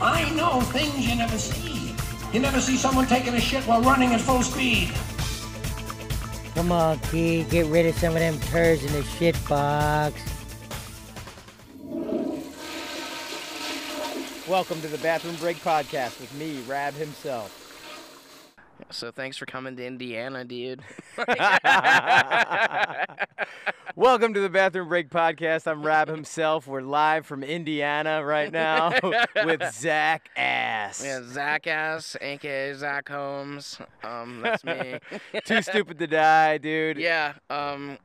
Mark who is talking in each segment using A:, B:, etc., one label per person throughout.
A: I know things you never see. You never see someone taking a shit while running at full speed.
B: Come on, Key, get rid of some of them turds in the shit box.
C: Welcome to the Bathroom Break Podcast with me, Raab himself.
D: So thanks for coming to Indiana, dude.
C: Welcome to the Bathroom Break Podcast. I'm Raab himself. We're live from Indiana right now with Zach Ass.
D: yeah, Zach Ass, aka Zach Holmes. Um, that's me.
C: Too stupid to die, dude.
D: yeah. Um,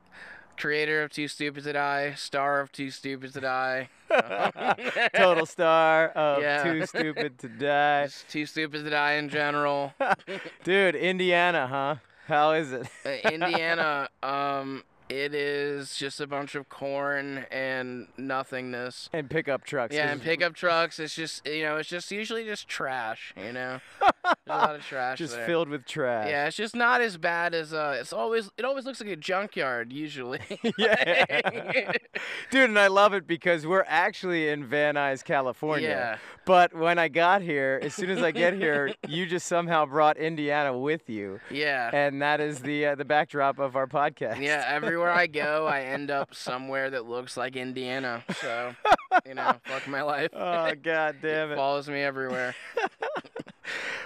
D: creator of Too Stupid to Die, star of Too Stupid to Die.
C: Total star of
D: Yeah.
C: Too Stupid to Die.
D: Just Too Stupid to Die in general.
C: Dude, Indiana, huh? How is it?
D: Uh, Indiana, um, it is just a bunch of corn and nothingness.
C: And pickup trucks.
D: Yeah, and pickup trucks. It's just you know, it's just usually just trash. You know, there's a lot of trash
C: Just
D: there.
C: filled with trash.
D: Yeah, it's just not as bad as uh. It's always it always looks like a junkyard usually.
C: Yeah. Dude, and I love it because we're actually in Van Nuys, California.
D: Yeah.
C: But when I got here, as soon as I get here, you just somehow brought Indiana with you.
D: yeah.
C: And that is the uh, the backdrop of our podcast.
D: Yeah, everywhere I go, I end up somewhere that looks like Indiana. So, you know, fuck my life.
C: Oh god damn it.
D: Follows me everywhere.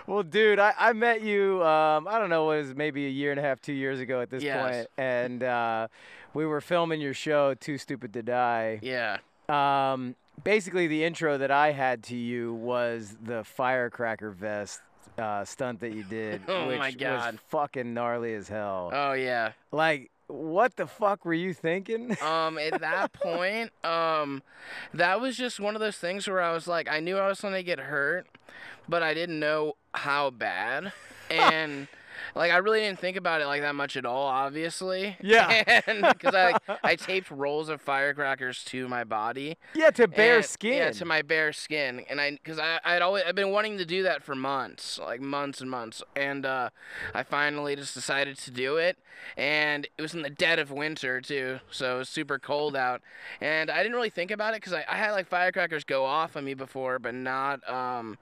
C: Well, dude, I, I met you. Um, I don't know, it was maybe a year and a half, two years ago at this
D: Yes.
C: point, and uh, we were filming your show, Too Stupid to Die.
D: Yeah.
C: Um, basically, the intro that I had to you was the firecracker vest uh, stunt that you did,
D: Oh
C: which
D: my
C: was
D: God.
C: fucking gnarly as hell.
D: Oh yeah.
C: like, what the fuck were you thinking?
D: Um, at that point, um, that was just one of those things where I was like, I knew I was gonna get hurt, but I didn't know how bad, and like I really didn't think about it like that much at all, obviously.
C: Yeah.
D: Because I I taped rolls of firecrackers to my body.
C: yeah, to bare
D: and-
C: skin.
D: Yeah, to my bare skin, and I because I I'd always I've been wanting to do that for months, like months and months, and uh, I finally just decided to do it, and it was in the dead of winter too, so it was super cold out, and I didn't really think about it because I, I had like firecrackers go off on me before, but not um,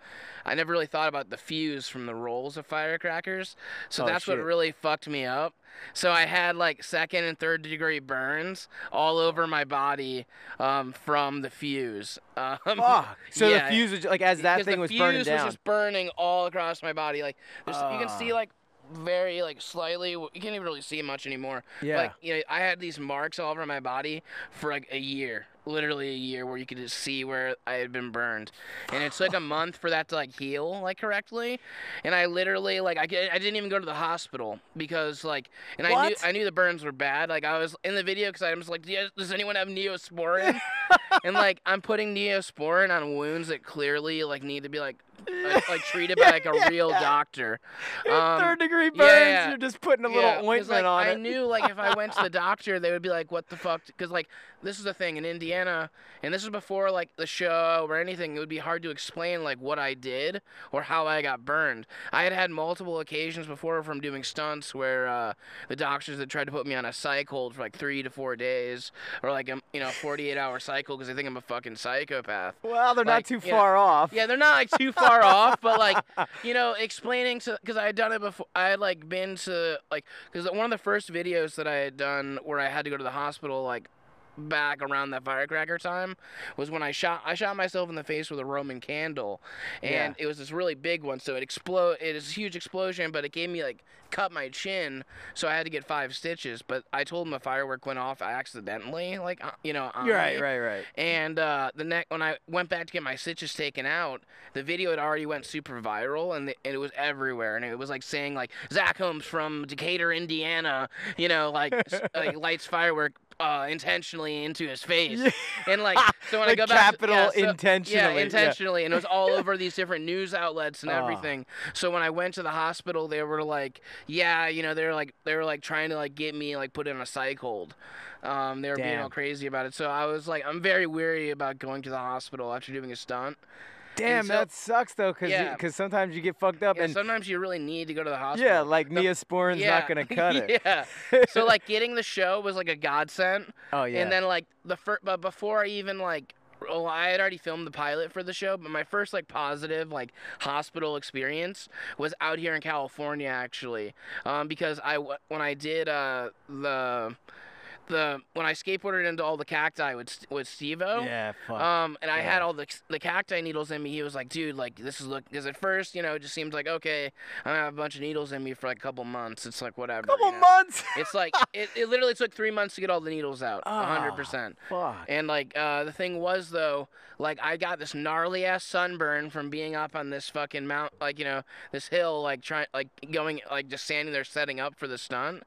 D: I never really thought about the fuse from the rolls of firecrackers, so
C: Oh,
D: that's what really fucked me up. So I had like second and third degree burns all over my body um, from the fuse. Um,
C: Fuck. So
D: yeah,
C: the fuse was like as that thing
D: the
C: was
D: fuse
C: burning
D: was
C: down.
D: just burning all across my body. Like there's, you can
C: Ah.
D: see like very like slightly. You can't even really see much anymore.
C: Yeah.
D: Like you know, I had these marks all over my body for like a year, literally a year, where you could just see where I had been burned, and it took a month for that to like heal like correctly, and I literally like I, I didn't even go to the hospital because like and I knew I knew the burns were bad. Like I was in the video because I was like, does anyone have neosporin? and like I'm putting neosporin on wounds that clearly like need to be like like, like treated by like a real doctor. Um,
C: Third degree burns.
D: yeah.
C: You're just putting a little ointment
D: like,
C: on
D: I
C: it.
D: I knew like if I went to the doctor, they would be like, "What the fuck?" Because like this is the thing in Indiana, and this is before like the show or anything. It would be hard to explain like what I did or how I got burned. I had had multiple occasions before from doing stunts where uh, the doctors had tried to put me on a psych hold for like three to four days or like a you know 48 hour cycle because they think I'm a fucking psychopath.
C: well, they're not too far off.
D: Yeah, they're not like too far off, but like you know, explaining to because I had done it before. I had like been to like because one of the first videos that I had done where I had to go to the hospital like back around that firecracker time was when I shot I shot myself in the face with a Roman candle, and it was this really big one. So it explode. It is a huge explosion, but it gave me like cut my chin, so I had to get five stitches. But I told him a firework went off accidentally, like uh, you know.
C: You're right, right, right.
D: And uh, the next when I went back to get my stitches taken out, the video had already went super viral, and, the, and it was everywhere. And it was like saying like Zach Holmes from Decatur, Indiana, you know, like like lights firework uh, intentionally into his face. And like so when I
C: Like
D: go back, to-
C: capital
D: yeah, so-
C: intentionally, yeah.
D: yeah, intentionally, and it was all over these different news outlets and
C: Ah.
D: everything. So when I went to the hospital, they were like, yeah, you know, they were like they were like trying to like get me like put in a psych hold. Um, they were being all crazy about it. So I was like, I'm very weary about going to the hospital after doing a stunt.
C: Damn,
D: so-
C: that sucks though, cause
D: Yeah.
C: cause sometimes you get fucked up
D: Yeah,
C: and
D: sometimes you really need to go to the hospital.
C: yeah, like
D: The-
C: Neosporin's
D: yeah,
C: not gonna cut it.
D: yeah. So like getting the show was like a godsend.
C: Oh yeah.
D: And then like the first, but before I even like well, I had already filmed the pilot for the show, but my first like positive like hospital experience was out here in California actually, um, because I when I did uh the the when I skateboarded into all the cacti with with Steve-O.
C: Yeah, fuck.
D: Um, and I had all the the cacti needles in me. He was like, "Dude, like this is look." Because at first, you know, it just seemed like, okay, I'm gonna have a bunch of needles in me for like a couple months. It's like whatever.
C: couple
D: you know?
C: months.
D: It's like it, it literally took three months to get all the needles out,
C: Ah.
D: hundred percent.
C: Fuck.
D: And like uh, the thing was though, like I got this gnarly ass sunburn from being up on this fucking mount, like you know this hill, like trying, like going, like just standing there setting up for the stunt.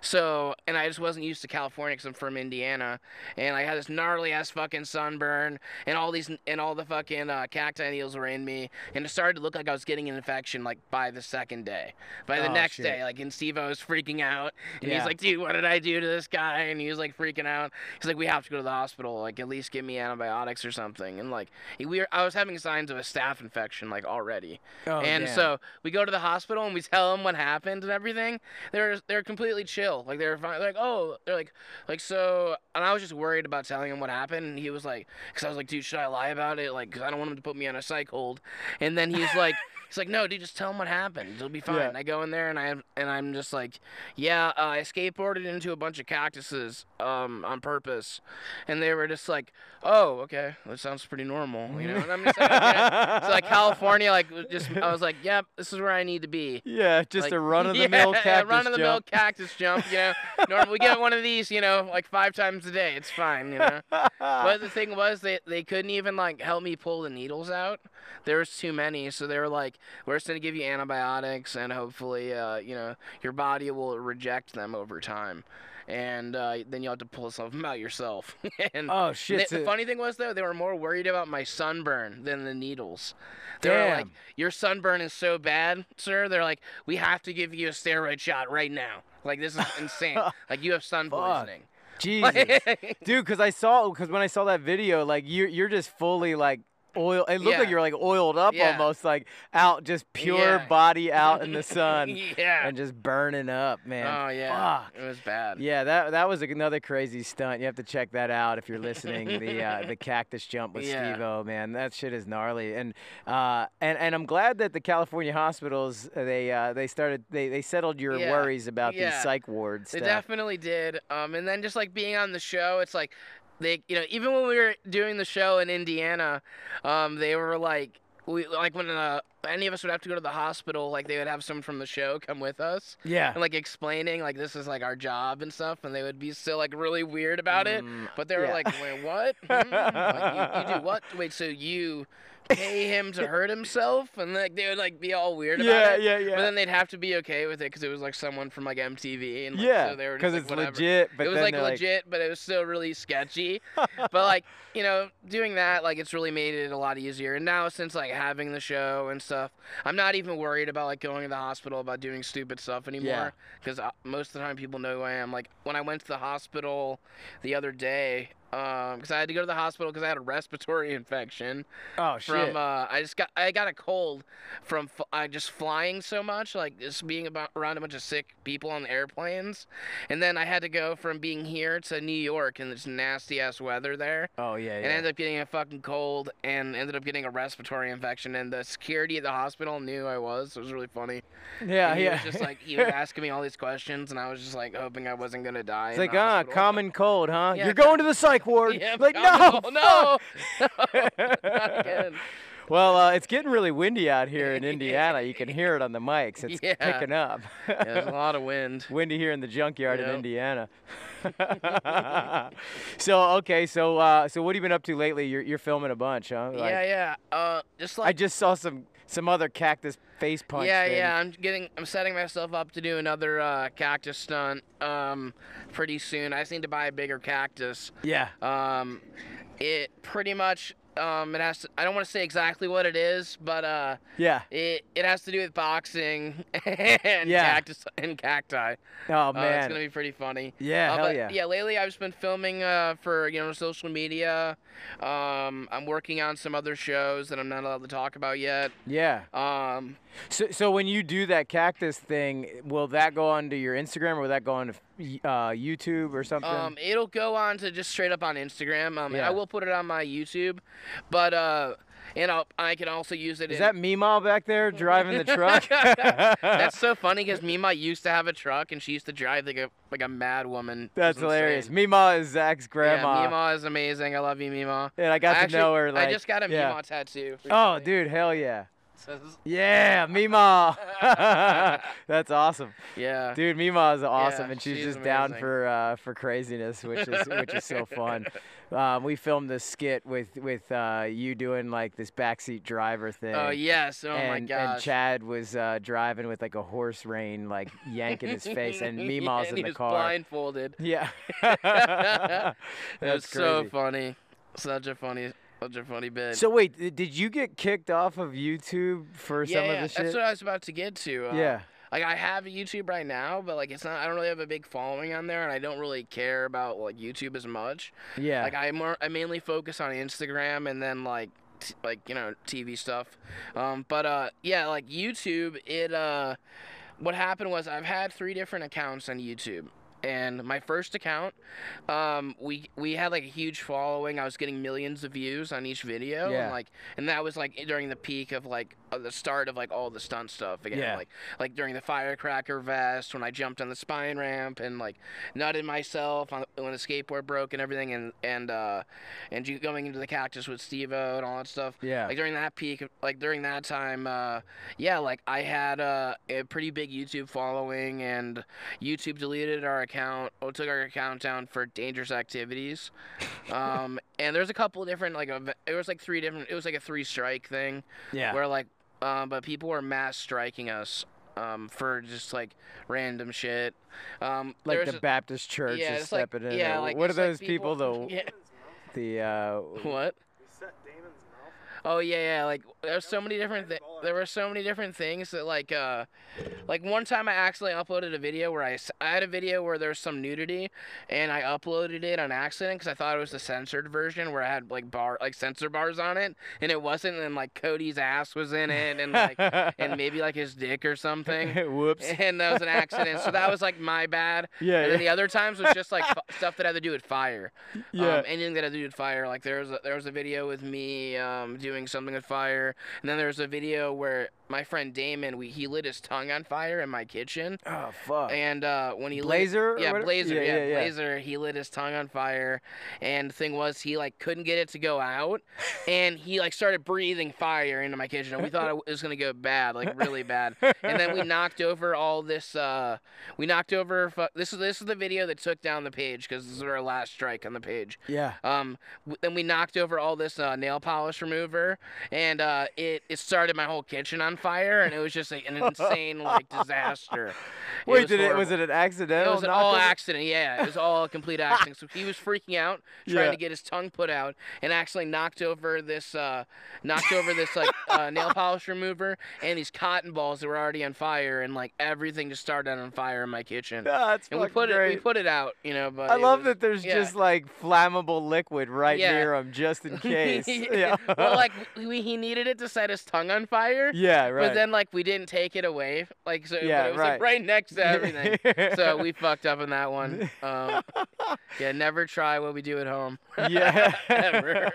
D: So and I just wasn't used to California because I'm from Indiana, and I had this gnarly ass fucking sunburn, and all these and all the fucking uh, cacti needles were in me, and it started to look like I was getting an infection like by the second day. By the
C: Oh,
D: next
C: shit.
D: day, like and Steve was freaking out, and
C: Yeah.
D: he's like, dude, what did I do to this guy? And he was like freaking out. He's like, we have to go to the hospital. Like, at least give me antibiotics or something. And like, we were, I was having signs of a staph infection like already.
C: Oh,
D: and
C: damn.
D: so we go to the hospital and we tell them what happened and everything. They're they're completely chill. Like they're fine. They're like, oh, they're like, like so. And I was just worried about telling him what happened. And he was like, because I was like, dude, should I lie about it? Like, because I don't want him to put me on a psych hold. And then he's like. He's like, no, dude, just tell him what happened. It'll be fine.
C: Yeah.
D: I go in there and I and I'm just like, yeah, uh, I skateboarded into a bunch of cactuses um, on purpose, and they were just like, oh, okay, that sounds pretty normal, you know. And I'm just like, okay. so like California, like just I was like, yep, this is where I need to be.
C: yeah, just
D: Like,
C: a run of the mill
D: yeah,
C: cactus
D: run of the mill
C: jump.
D: cactus jump. You know, normal. We get one of these, you know, like five times a day. It's fine, you know. but the thing was, they they couldn't even like help me pull the needles out. There was too many, so they were like, "We're just gonna give you antibiotics, and hopefully, uh, you know, your body will reject them over time." And uh, then you'll have to pull something out yourself. and
C: oh
D: they-
C: shit.
D: the funny thing was though, they were more worried about my sunburn than the needles. They were like, "Your sunburn is so bad, sir." They're like, "We have to give you a steroid shot right now." Like this is insane. like you have sun poisoning.
C: Jesus. Dude, because I saw, because when I saw that video, like you're you're just fully like oil. It looked like you're like oiled up
D: Yeah.
C: almost, like out, just pure
D: Yeah.
C: body out in the sun
D: yeah.
C: and just burning up, man.
D: oh yeah.
C: Fuck.
D: It was bad.
C: Yeah, that that was another crazy stunt. You have to check that out if you're listening. the uh, the cactus jump with
D: Yeah.
C: Steve-O, man, that shit is gnarly. And uh, and and I'm glad that the California hospitals uh, they uh, they started they, they settled your
D: Yeah.
C: worries about these psych wards.
D: They definitely did. Um, and then just like being on the show, it's like they, you know, even when we were doing the show in Indiana, um, they were like, we like when uh, any of us would have to go to the hospital, like they would have someone from the show come with us
C: yeah.
D: and like explaining like this is like our job and stuff, and they would be still like really weird about it.
C: Mm,
D: But they were
C: yeah.
D: like, wait, what? Hmm? like, you, you do what? Wait, so you pay him to hurt himself? And like they would like be all weird about
C: Yeah,
D: it.
C: yeah, yeah. yeah.
D: But then they'd have to be okay with it because it was like someone from like MTV and like,
C: yeah,
D: so they were
C: because
D: just,
C: it's
D: like, whatever.
C: legit. But
D: it was like legit, but it was still really sketchy. but like you know, doing that like it's really made it a lot easier. And now since like having the show and stuff, I'm not even worried about like going to the hospital about doing stupid stuff anymore. Because uh, most of the time people know who I am. Like when I went to the hospital the other day. Because I had to go to the hospital because I had a respiratory infection
C: oh shit.
D: from uh, I just got I got a cold from f- I just flying so much like just being about around a bunch of sick people on the airplanes, and then I had to go from being here to New York and this nasty ass weather there,
C: oh yeah,
D: and
C: yeah.
D: ended up getting a fucking cold and ended up getting a respiratory infection, and the security at the hospital knew I was. It was really funny.
C: yeah,
D: And he
C: yeah.
D: was just like he was asking me all these questions, and I was just like hoping I wasn't gonna die.
C: it's like ah,
D: hospital.
C: common cold, huh?
D: Yeah,
C: You're going to the psych ward.
D: Yeah,
C: like
D: common
C: no,
D: no, no.
C: Well, uh, it's getting really windy out here in Indiana. You can hear it on the mics. It's
D: Yeah.
C: picking up.
D: Yeah, there's a lot of wind.
C: windy here in the junkyard in Indiana. so okay, so uh, so what have you been up to lately? You're you're filming a bunch, huh? Like,
D: yeah, yeah. Uh, just like
C: I just saw some some other cactus face punch.
D: yeah,
C: thing.
D: yeah. I'm getting, I'm setting myself up to do another uh, cactus stunt um, pretty soon. I just need to buy a bigger cactus.
C: Yeah.
D: Um, it pretty much Um, it has to. I don't want to say exactly what it is, but uh,
C: Yeah.
D: it it has to do with boxing and
C: Yeah.
D: cactus and cacti.
C: Oh
D: Uh, it's gonna be pretty funny.
C: yeah.
D: Uh,
C: hell
D: but,
C: yeah.
D: Yeah, lately I've just been filming uh, for you know social media. Um, I'm working on some other shows that I'm not allowed to talk about yet.
C: Yeah.
D: Um,
C: So, so when you do that cactus thing, will that go onto your Instagram or will that go onto uh, YouTube or something?
D: um, it'll go on to just straight up on Instagram. Um, and
C: Yeah.
D: I will put it on my YouTube, but uh, and I'll, I can also use it.
C: Is
D: in,
C: that Mima back there driving the truck?
D: That's so funny because Mima used to have a truck and she used to drive like a like a mad woman.
C: That's hilarious. Mima is Zach's grandma.
D: Yeah, Mima is amazing. I love you, Mima.
C: And I got
D: Actually,
C: to know her. Like,
D: I just got a
C: yeah.
D: Mima tattoo.
C: Oh, dude, hell yeah.
D: Says-
C: Yeah, Meemaw. That's awesome.
D: Yeah.
C: Dude, Meemaw is awesome,
D: Yeah,
C: and she's,
D: she's
C: just down for uh, for craziness, which is which is so fun. Um, we filmed this skit with with uh, you doing like this backseat driver thing.
D: Oh yes. Oh
C: and,
D: my gosh. and.
C: Chad was uh, driving with like a horse rein, like yanking his face, and Meemaw's
D: and
C: in
D: he
C: the
D: was
C: car.
D: blindfolded.
C: Yeah.
D: It was
C: That's
D: so funny. Such a funny, such a funny bit.
C: So wait, did you get kicked off of YouTube for
D: yeah,
C: some
D: yeah,
C: of the shit?
D: that's what I was about to get to. Uh,
C: yeah.
D: Like I have a YouTube right now, but like it's not. I don't really have a big following on there, and I don't really care about like YouTube as much.
C: Yeah.
D: Like I more, I mainly focus on Instagram and then like, t- like you know, TV stuff. Um, but uh, yeah, like YouTube, it uh, what happened was I've had three different accounts on YouTube. And my first account, um, we we had like a huge following. I was getting millions of views on each video,
C: Yeah.
D: and like, and that was like during the peak of like uh, the start of like all the stunt stuff again.
C: Yeah.
D: Like like during the firecracker vest when I jumped on the spine ramp and like nutted myself on, when the skateboard broke and everything, and and uh, and going into the cactus with Steve-O and all that stuff.
C: Yeah.
D: Like during that peak, like during that time, uh, yeah, like I had uh, a pretty big YouTube following, and YouTube deleted our account, or took our account down for dangerous activities. Um, and there's a couple different like ev- it was like three different. It was like a three strike thing
C: yeah.
D: where like, um, but people were mass striking us. Um, for just like random shit, um,
C: like the
D: a-
C: Baptist church
D: yeah,
C: is
D: it's like-
C: stepping in.
D: yeah, like
C: what are
D: it's like
C: those people, though?
D: Yeah.
C: The uh,
D: What? Oh yeah, yeah. Like there's so many different. Thi- there were so many different things that like, uh, like one time I accidentally uploaded a video where I, I had a video where there was some nudity, and I uploaded it on accident because I thought it was the censored version where I had like bar like censor bars on it, and it wasn't. And like Cody's ass was in it, and like and maybe like his dick or something.
C: Whoops.
D: And that was an accident, so that was like my bad.
C: Yeah,
D: And then
C: yeah.
D: the other times was just like fu- stuff that had to do with fire.
C: Yeah.
D: Um, anything that had to do with fire. Like there was a, there was a video with me um, doing something with fire, and then there was a video where my friend Damon we he lit his tongue on fire in my kitchen.
C: oh fuck.
D: And uh, when he
C: Blazer
D: lit, yeah? Blazer,
C: Yeah,
D: yeah,
C: yeah.
D: Blazer, he lit his tongue on fire, and the thing was he like couldn't get it to go out, and he like started breathing fire into my kitchen, and we thought it was gonna go bad, like really bad. And then we knocked over all this. Uh, we knocked over. Fu- this is this is the video that took down the page because this is our last strike on the page.
C: yeah.
D: Um, w- then we knocked over all this uh, nail polish remover, and uh, it it started my whole kitchen on fire, and it was just like an insane like disaster.
C: Wait,
D: was
C: did it? Was it an
D: accident?
C: It
D: was an all accident. Yeah, it was all a complete accident. So he was freaking out, trying
C: Yeah.
D: to get his tongue put out, and actually knocked over this, uh, knocked over this like uh, nail polish remover and these cotton balls that were already on fire, and like everything just started on fire in my kitchen.
C: Ah, that's
D: And we put it, we put it out, you know. But
C: I love
D: was-
C: that there's
D: yeah.
C: just like flammable liquid right
D: Yeah.
C: near him just in case. yeah.
D: well, like we, he needed it to set his tongue on fire.
C: yeah, right.
D: But then, like, we didn't take it away, like, so
C: Yeah,
D: it was
C: right.
D: like right next to everything. so we fucked up on that one. Um, yeah, never try what we do at home.
C: yeah.
D: Ever.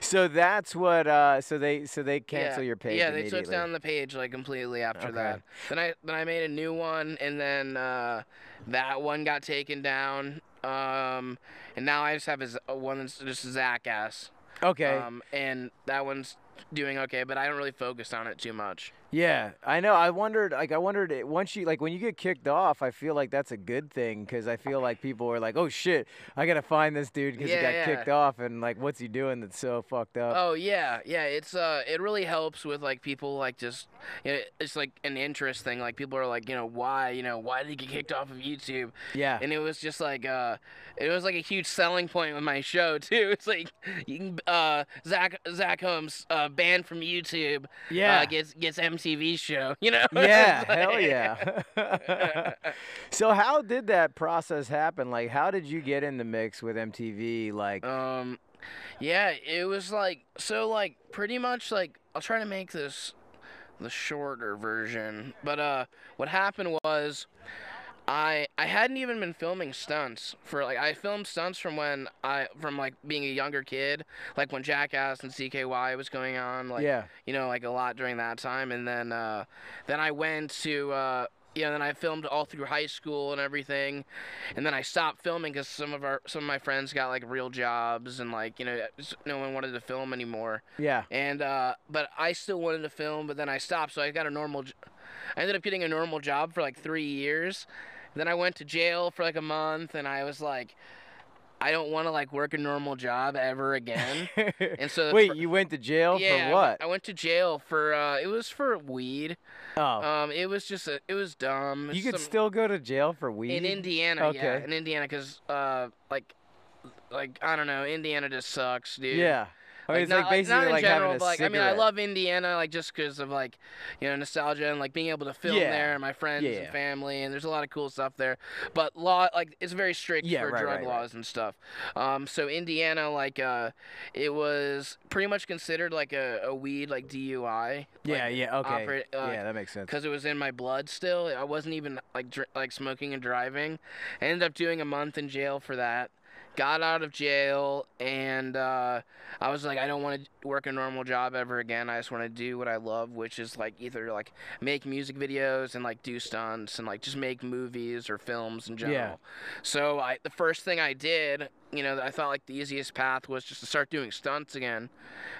C: so that's what. Uh, so they so they cancel
D: yeah.
C: your page.
D: Yeah, they took down the page like completely after
C: Okay.
D: that. Then I then I made a new one, and then uh, that one got taken down. Um, and now I just have a one that's just Zach ass.
C: Okay.
D: Um, and that one's doing okay, but I don't really focus on it too much.
C: Yeah, I know. I wondered, like, I wondered it- once you, like, when you get kicked off, I feel like that's a good thing because I feel like people are like, oh shit, I gotta find this dude because
D: Yeah,
C: he got
D: yeah.
C: kicked off, and like, what's he doing that's so fucked up?
D: Oh yeah, yeah. It's uh, it really helps with like people like just, you know, it's like an interest thing. Like people are like, you know, why, you know, why did he get kicked off of YouTube?
C: yeah,
D: And it was just like, uh, it was like a huge selling point with my show too. It's like, you can, uh, Zach Zach Holmes, uh, banned from YouTube.
C: yeah,
D: Uh, gets gets MTV show. You know.
C: yeah,
D: like-
C: hell yeah. so how did that process happen? Like, how did you get in the mix with MTV? Like,
D: Um, yeah, it was like so like pretty much like I'll try to make this the shorter version, but uh, what happened was. I I hadn't even been filming stunts for like I filmed stunts from when I from like being a younger kid like when Jackass and CKY was going on like
C: yeah,
D: you know like a lot during that time. And then uh then I went to uh you know then I filmed all through high school and everything and then I stopped filming because some of our some of my friends got like real jobs and like you know no one wanted to film anymore.
C: Yeah,
D: and uh but I still wanted to film but then I stopped so I got a normal I ended up getting a normal job for like 3 years. Then I went to jail for like a month and I was like I don't want to like work a normal job ever again and so
C: Wait,
D: fir-
C: you went to jail
D: yeah,
C: for what?
D: I went to jail for uh it was for weed.
C: oh,
D: Um it was just a, it was dumb.
C: you could still go to jail for weed.
D: in Indiana, yeah,
C: Okay.
D: in Indiana cuz uh like like I don't know, Indiana just sucks, dude.
C: Yeah. I mean,
D: Like,
C: it's
D: not,
C: like basically
D: not in
C: like
D: general,
C: having a
D: but like I mean, I love Indiana, like just because of like, you know, nostalgia and like being able to film
C: Yeah.
D: there and my friends
C: Yeah.
D: and family, and there's a lot of cool stuff there. But law, like, it's very strict
C: Yeah,
D: for
C: right,
D: drug
C: right, right.
D: laws and stuff. Um, so Indiana, like, uh, it was pretty much considered like a, a weed like DUI.
C: Yeah, yeah, okay.
D: uh,
C: yeah, that makes sense.
D: because it was in my blood still. I wasn't even like dr- like smoking and driving. I ended up doing a month in jail for that. Got out of jail and uh, I was like, I don't want to work a normal job ever again. I just want to do what I love, which is like either like make music videos and like do stunts and like just make movies or films in general.
C: Yeah.
D: So I the first thing I did, you know, I thought like the easiest path was just to start doing stunts again.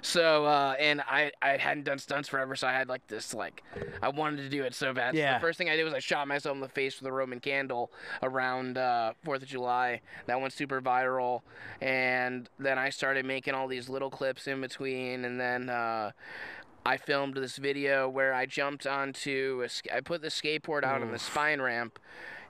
D: So uh, and I I hadn't done stunts forever, so I had like this like I wanted to do it so bad. So
C: Yeah.
D: the first thing I did was I shot myself in the face with a Roman candle around uh, Fourth of July. That went super viral, and then I started making all these little clips in between, and then. Uh, I filmed this video where I jumped onto a, I put the skateboard out on the spine ramp,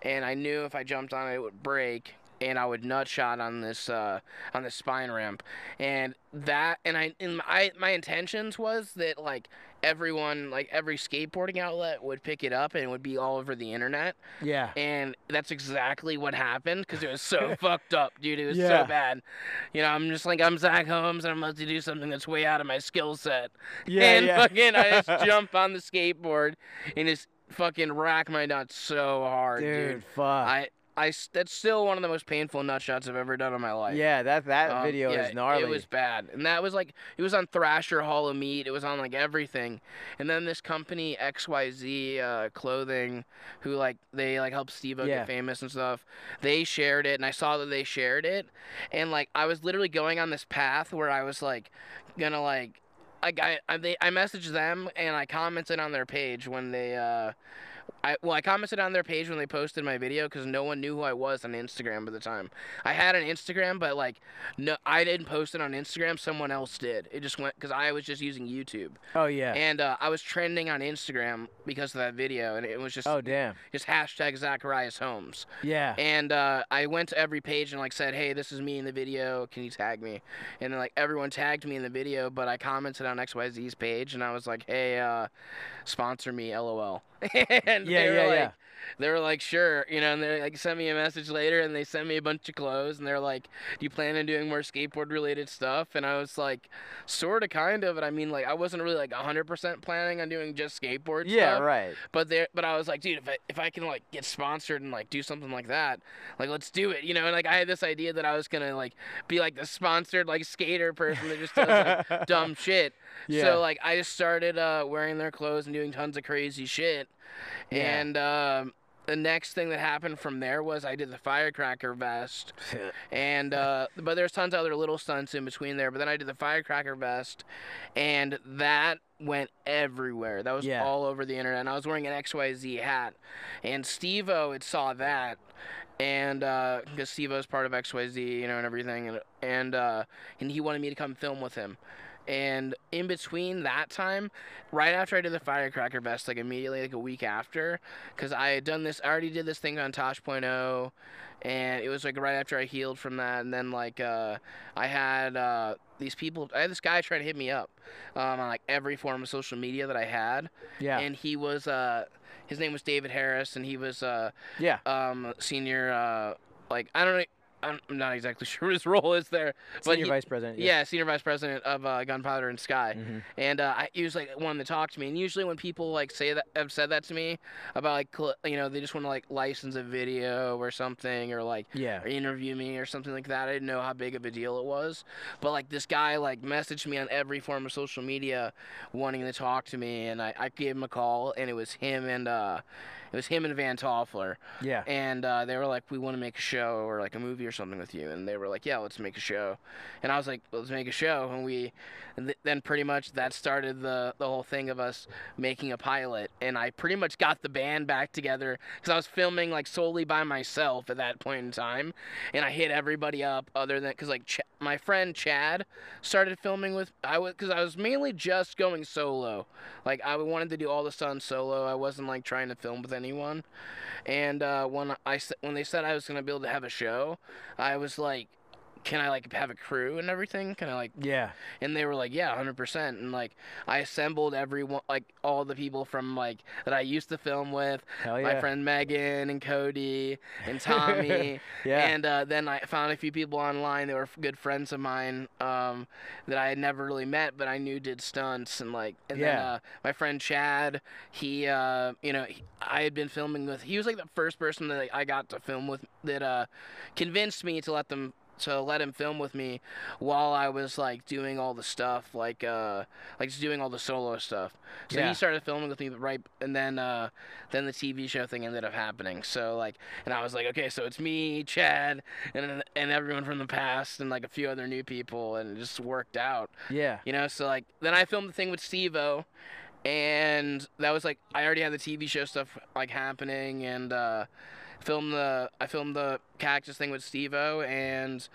D: and I knew if I jumped on it, it would break, and I would nut shot on this uh, on the spine ramp, and that and I and my my intentions was that like everyone like every skateboarding outlet would pick it up and it would be all over the internet,
C: Yeah.
D: and that's exactly what happened because it was so fucked up, dude. It was
C: Yeah.
D: so bad. You know, I'm just like I'm Zach Holmes and I'm about to do something that's way out of my skill set.
C: Yeah,
D: and
C: yeah.
D: fucking, I just jump on the skateboard and just fucking rack my nuts so hard, dude.
C: Dude, fuck.
D: I, I, that's still one of the most painful nut shots I've ever done in my life.
C: yeah, that that
D: Um,
C: video
D: yeah,
C: is gnarly.
D: It was bad, and that was like it was on Thrasher Hall of Meat. It was on like everything, and then this company XYZ uh, Clothing, who like they like helped Steve
C: Yeah.
D: get famous and stuff. They shared it, and I saw that they shared it, and like I was literally going on this path where I was like gonna like. Like I, I, they, I messaged them and I commented on their page when they, uh, I well, I commented on their page when they posted my video because no one knew who I was on Instagram at the time. I had an Instagram, but like, no, I didn't post it on Instagram. Someone else did. It just went because I was just using YouTube,
C: oh yeah.
D: and uh, I was trending on Instagram because of that video, and it was just
C: oh damn.
D: just hashtag Zacharias Holmes.
C: Yeah.
D: And uh, I went to every page and like said, "Hey, this is me in the video. Can you tag me?" And then like everyone tagged me in the video, but I commented on XYZ's page and I was like, "Hey, uh, sponsor me, lol." and
C: Yeah,
D: they were
C: yeah,
D: like,
C: yeah.
D: They were like, "Sure," you know, and they like sent me a message later and they sent me a bunch of clothes and they're like, "Do you plan on doing more skateboard related stuff?" And I was like, "Sort of, kind of." And I mean, like, I wasn't really like 100% planning on doing just skateboard
C: Yeah,
D: stuff.
C: right.
D: But there, but I was like, dude, if I, if I can like get sponsored and like do something like that, like let's do it, you know. And like I had this idea that I was gonna like be like the sponsored like skater person that just does like dumb shit.
C: Yeah.
D: So like I just started uh, wearing their clothes and doing tons of crazy shit,
C: Yeah.
D: and um, the next thing that happened from there was I did the firecracker vest, and uh, but there's tons of other little stunts in between there. But then I did the firecracker vest, and that went everywhere. That was
C: Yeah.
D: all over the internet. And I was wearing an XYZ hat, and Steve-O had saw that, and because Steve-O's part of XYZ, you know, and everything, and and uh, and he wanted me to come film with him. And in between that time, right after I did the firecracker vest, like immediately, like a week after, because I had done this, I already did this thing on Tosh.0, and it was like right after I healed from that, and then like uh, I had uh, these people, I had this guy trying to hit me up um, on like every form of social media that I had,
C: Yeah.
D: and he was, uh, his name was David Harris, and he was uh,
C: yeah.
D: um, senior, uh, like I don't know. I'm not exactly sure what his role is there, but
C: Senior
D: he-
C: vice president.
D: yeah, senior vice president of uh, Gunpowder and Sky,
C: Mhm.
D: and uh, I, he was like wanting to talk to me. And usually when people like say that have said that to me about like cl- you know they just want to like license a video or something or like
C: Yeah.
D: or interview me or something like that. I didn't know how big of a deal it was, but like this guy like messaged me on every form of social media wanting to talk to me, and I, I gave him a call, and it was him and uh, it was him and Van Toffler
C: Yeah.
D: and uh, they were like, "We want to make a show or like a movie or something with you," and they were like, "Yeah, let's make a show," and I was like, "Let's make a show," and we, and th- then pretty much that started the the whole thing of us making a pilot, and I pretty much got the band back together because I was filming like solely by myself at that point in time, and I hit everybody up other than because like Ch- my friend Chad started filming with I was because I was mainly just going solo, like I wanted to do all the stunts solo. I wasn't like trying to film with anyone. And uh, when I when they said I was gonna be able to have a show, I was like, "Can I like have a crew and everything? Can I like?"
C: Yeah.
D: And they were like, "Yeah, hundred percent." And like I assembled everyone, like all the people from like that I used to film with,
C: Hell yeah.
D: my friend Megan and Cody and Tommy.
C: Yeah.
D: And uh, then I found a few people online that were good friends of mine um, that I had never really met, but I knew did stunts and like. And then
C: Yeah.
D: uh, my friend Chad, he, uh, you know, he, I had been filming with. He was like the first person that I got to film with that uh, convinced me to let them to let him film with me while I was like doing all the stuff like uh like just doing all the solo stuff. So
C: Yeah.
D: he started filming with me right and then uh then the TV show thing ended up happening. So like and I was like okay, so it's me, Chad, and and everyone from the past and like a few other new people and it just worked out.
C: yeah.
D: You know, so like then I filmed the thing with Steve-O and that was like I already had the TV show stuff like happening and uh filmed the I filmed the cactus thing with Steve-O and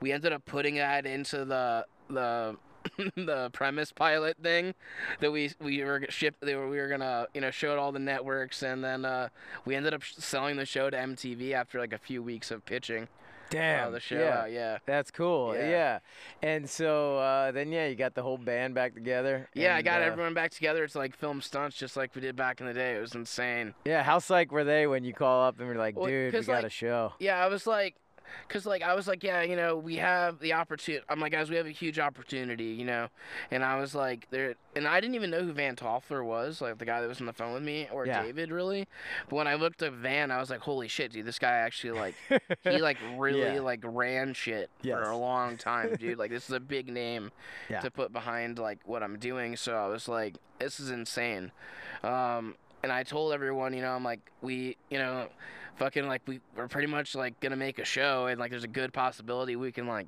D: we ended up putting that into the the the premise pilot thing that we we were g- ship they were we were gonna you know show it all the networks and then uh, we ended up selling the show to MTV after like a few weeks of pitching
C: Damn.
D: uh, the show
C: yeah.
D: out yeah
C: That's cool. Yeah.
D: Yeah.
C: And so uh, then yeah, you got the whole band back together.
D: yeah I got
C: uh,
D: everyone back together to like film stunts just like we did back in the day it was insane
C: Yeah. How psyched were they when you call up and we're like,
D: Well,
C: dude, we got
D: like,
C: a show.
D: Yeah, I was like, cause like I was like, yeah, you know, we have the opportunity. I'm like, guys, we have a huge opportunity, you know. And I was like, there, and I didn't even know who Van Toffler was, like the guy that was on the phone with me, or
C: Yeah.
D: David, really. But when I looked at Van, I was like, holy shit, dude, this guy actually like, he like really
C: Yeah.
D: like ran shit
C: Yes.
D: for a long time, dude. Like this is a big name
C: Yeah.
D: to put behind like what I'm doing. So I was like, this is insane. Um, and I told everyone, you know, I'm like, we, you know, fucking like we we're pretty much like gonna make a show, and like there's a good possibility we can like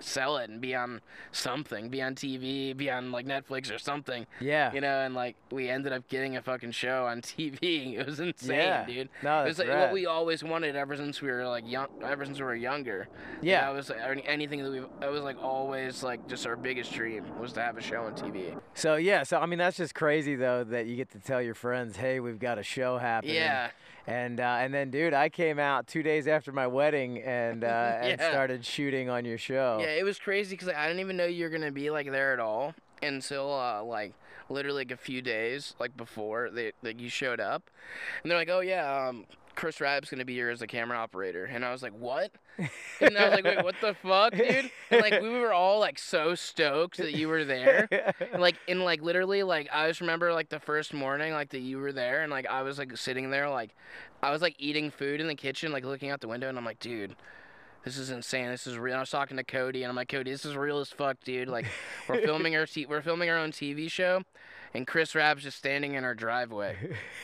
D: sell it and be on something, be on TV, be on like Netflix or something,
C: yeah.
D: you know. And like we ended up getting a fucking show on TV. It was insane,
C: Yeah.
D: dude.
C: No,
D: It was like
C: rad.
D: what we always wanted ever since we were like young, ever since we were younger.
C: Yeah.
D: that was like, anything that we. That was like always like just our biggest dream was to have a show on TV.
C: So yeah, so I mean that's just crazy though that you get to tell your friends, hey, we've got a show happening.
D: Yeah,
C: And uh, and then dude, I came out two days after my wedding and uh, and started shooting on your show.
D: yeah, it was crazy because like, I didn't even know you were gonna be like there at all until uh, like literally like a few days like before they like you showed up, and they're like, oh yeah, um, Chris Raab's gonna be here as a camera operator, and I was like, what? And I was like, wait, what the fuck, dude? And like we were all like so stoked that you were there. And like in like literally like I just remember like the first morning like that you were there and like I was like sitting there like I was like eating food in the kitchen like looking out the window and I'm like dude this is insane this is real I was talking to Cody and I'm like Cody this is real as fuck dude like we're filming our t- we're filming our own TV show and Chris Raab's just standing in our driveway.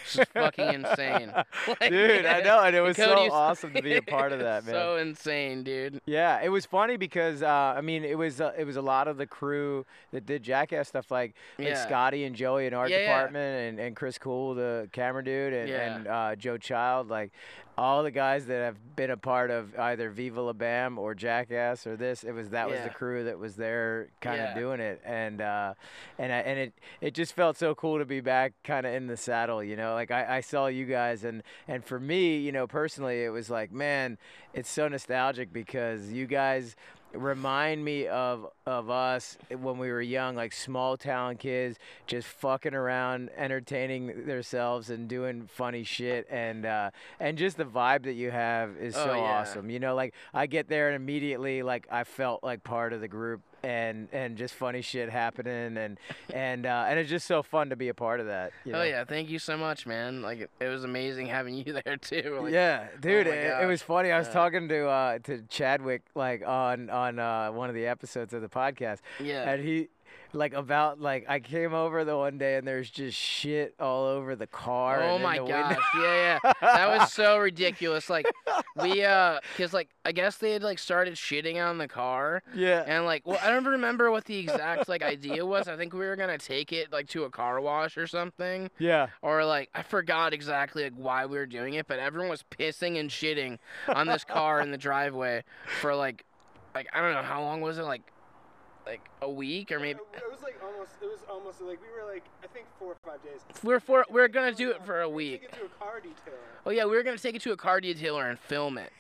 D: It's just fucking insane. Like,
C: Dude, I know, and it was so awesome to be a part of that, man.
D: So insane, dude.
C: Yeah, it was funny because uh, I mean it was uh, it was a lot of the crew that did Jackass stuff like like
D: Yeah.
C: Scotty and Joey in our
D: Yeah,
C: department and, and Chris Cool the camera dude and, and uh, Joe Child like all the guys that have been a part of either Viva La Bam or Jackass or this it was that was the crew that was there kind of
D: Yeah.
C: doing it. And uh, and I, and it it just felt so cool to be back kind of in the saddle you know? Like I, I saw you guys and and for me you know personally it was like man it's so nostalgic because you guys remind me of of us when we were young like small town kids just fucking around entertaining themselves and doing funny shit. And uh and just the vibe that you have is
D: Oh,
C: so
D: yeah.
C: awesome. You know like i get there and immediately like i felt like part of the group and and just funny shit happening and and uh and it's just so fun to be a part of that you know?
D: Oh yeah, thank you so much, man. Like it, it was amazing having you there too. Like,
C: yeah, dude,
D: my
C: it, it was funny. I was
D: Yeah.
C: talking to uh, to Chadwick like on on uh, one of the episodes of the podcast,
D: Yeah.
C: and he like about like I came over the one day and there's just shit all over the car.
D: Oh
C: and
D: my gosh, yeah, yeah, that was so ridiculous. Like we, uh, cause like I guess they had like started shitting on the car,
C: yeah.
D: and like well, I don't remember what the exact like idea was. I think we were gonna take it like to a car wash or something,
C: Yeah.
D: or like I forgot exactly like why we were doing it, but everyone was pissing and shitting on this car in the driveway for like, like I don't know how long was it like, like a week or maybe.
E: It was like almost. It was almost like we were like I think four or five days.
D: We're for we're gonna do it for a
E: We
D: week.
E: Take it to a car detailer.
D: Oh yeah, we were gonna take it to a car detailer and film it.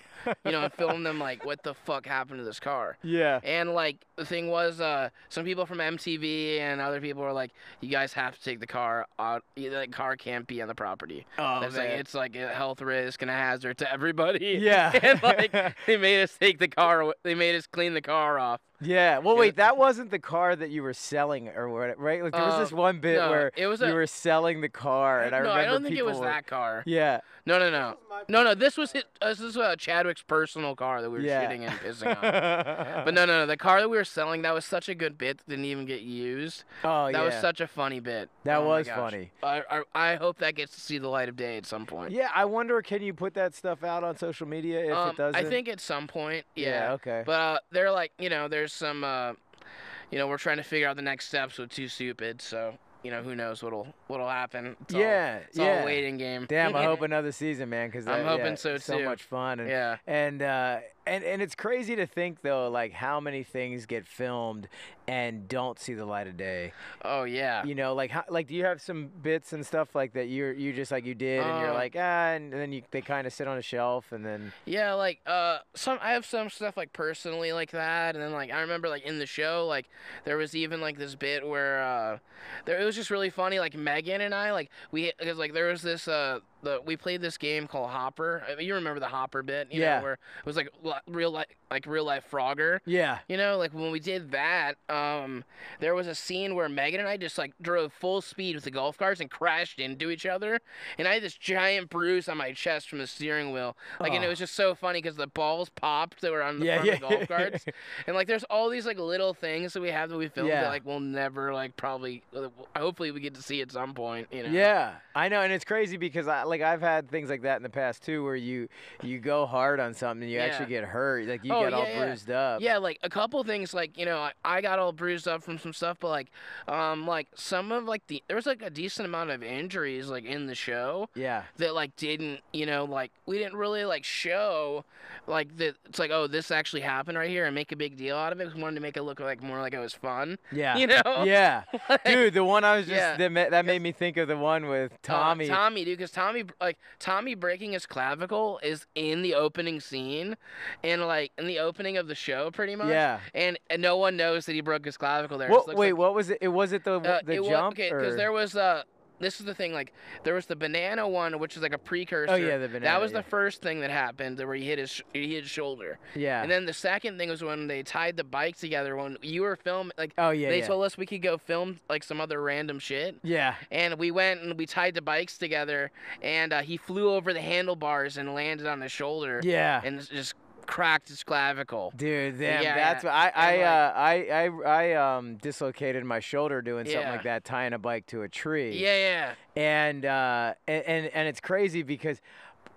D: You know, and film them like what the fuck happened to this car.
C: Yeah.
D: And like the thing was, uh, some people from MTV and other people were like, "You guys have to take the car out. The car can't be on the property.
C: Oh
D: It's like it's like a health risk and a hazard to everybody."
C: Yeah.
D: and like they made us take the car. awa- They made us clean the car off.
C: Yeah. Well,
D: Yeah.
C: wait, that wasn't the car that you were selling or what? Right? Like there was
D: Uh,
C: this one bit
D: no,
C: where
D: it was
C: you
D: a-
C: were selling the car, and I
D: no,
C: remember
D: I don't think it was
C: were-
D: that car.
C: Yeah.
D: No, no, no. No, no. This was his, uh, this was uh, Chadwick's personal car that we were
C: Yeah.
D: shitting and pissing on. But no, no, no. The car that we were selling, that was such a good bit that didn't even get used.
C: Oh
D: That
C: yeah.
D: That was such a funny bit.
C: That
D: Oh
C: was funny.
D: I, I, I hope that gets to see the light of day at some point.
C: Yeah, I wonder can you put that stuff out on social media if
D: um,
C: it doesn't?
D: I think at some point, yeah.
C: okay.
D: But uh, they're like, you know, there's some, uh, you know, we're trying to figure out the next steps with Too Stupid. So, you know, who knows what'll what'll happen. It's all-
C: yeah,
D: it's all
C: yeah.
D: a waiting game.
C: Damn, I hope another season, man, because
D: I'm hoping so,
C: So
D: too.
C: much fun, and
D: Yeah.
C: and uh, and and it's crazy to think though, like how many things get filmed and don't see the light of day.
D: Oh yeah.
C: You know, like how, like do you have some bits and stuff like that you're you just like you did, and you're
D: Uh,
C: like ah, and then you they kind of sit on a shelf, and then
D: Yeah, like uh some I have some stuff like personally like that and then like I remember like in the show like there was even like this bit where uh there it was just really funny like Megan and I like we cuz like there was this uh the we played this game called Hopper. I mean, you remember the Hopper bit, you
C: Yeah.
D: know, where it was like real life like real life Frogger.
C: yeah,
D: You know, like when we did that, um, there was a scene where Megan and I just like drove full speed with the golf carts and crashed into each other, and I had this giant bruise on my chest from the steering wheel. Like, and it
C: Oh.
D: was just so funny because the balls popped that were on the
C: Yeah,
D: front of the golf carts, and like there's all these like little things that we have that we filmed
C: Yeah.
D: that like we'll never like probably, uh, hopefully we get to see at some point. You know.
C: Yeah, I know, and it's crazy because I like I've had things like that in the past too, where you you go hard on something and you actually get hurt, like you
D: Oh,
C: get all
D: yeah, yeah.
C: bruised up.
D: Yeah, like a couple things, like you know, I, I got all bruised up from some stuff, but like, um, like some of like the there was like a decent amount of injuries like in the show
C: yeah,
D: that like didn't you know like we didn't really like show like that it's like oh this actually happened right here and make a big deal out of it. We wanted to make it look like more like it was fun,
C: yeah,
D: you know?
C: yeah.
D: Like,
C: Dude, the one I was just
D: Yeah.
C: that, that made me think of the one with
D: uh,
C: Tommy.
D: Tommy, dude, because Tommy, like Tommy breaking his clavicle is in the opening scene, and like in the opening of the show, pretty much.
C: yeah.
D: And, and no one knows that he broke his clavicle there.
C: What, wait,
D: like-
C: what was it? It was it the
D: Uh,
C: the
D: it
C: jump
D: okay,
C: because
D: there was uh this is the thing like there was the banana one which is like a precursor.
C: oh yeah, the banana.
D: that was
C: yeah.
D: the first thing that happened where he hit his sh- he hit his shoulder.
C: yeah.
D: And then the second thing was when they tied the bike together when you were filming like
C: oh yeah,
D: they
C: yeah.
D: told us we could go film like some other random shit.
C: yeah.
D: And we went and we tied the bikes together and uh, he flew over the handlebars and landed on his shoulder
C: Yeah.
D: and just cracked his clavicle.
C: Dude, damn,
D: Yeah,
C: that's
D: yeah.
C: what I I,
D: like-
C: uh, I I I um dislocated my shoulder doing something like that, tying a bike to a tree.
D: Yeah, yeah.
C: and uh and, and and it's crazy because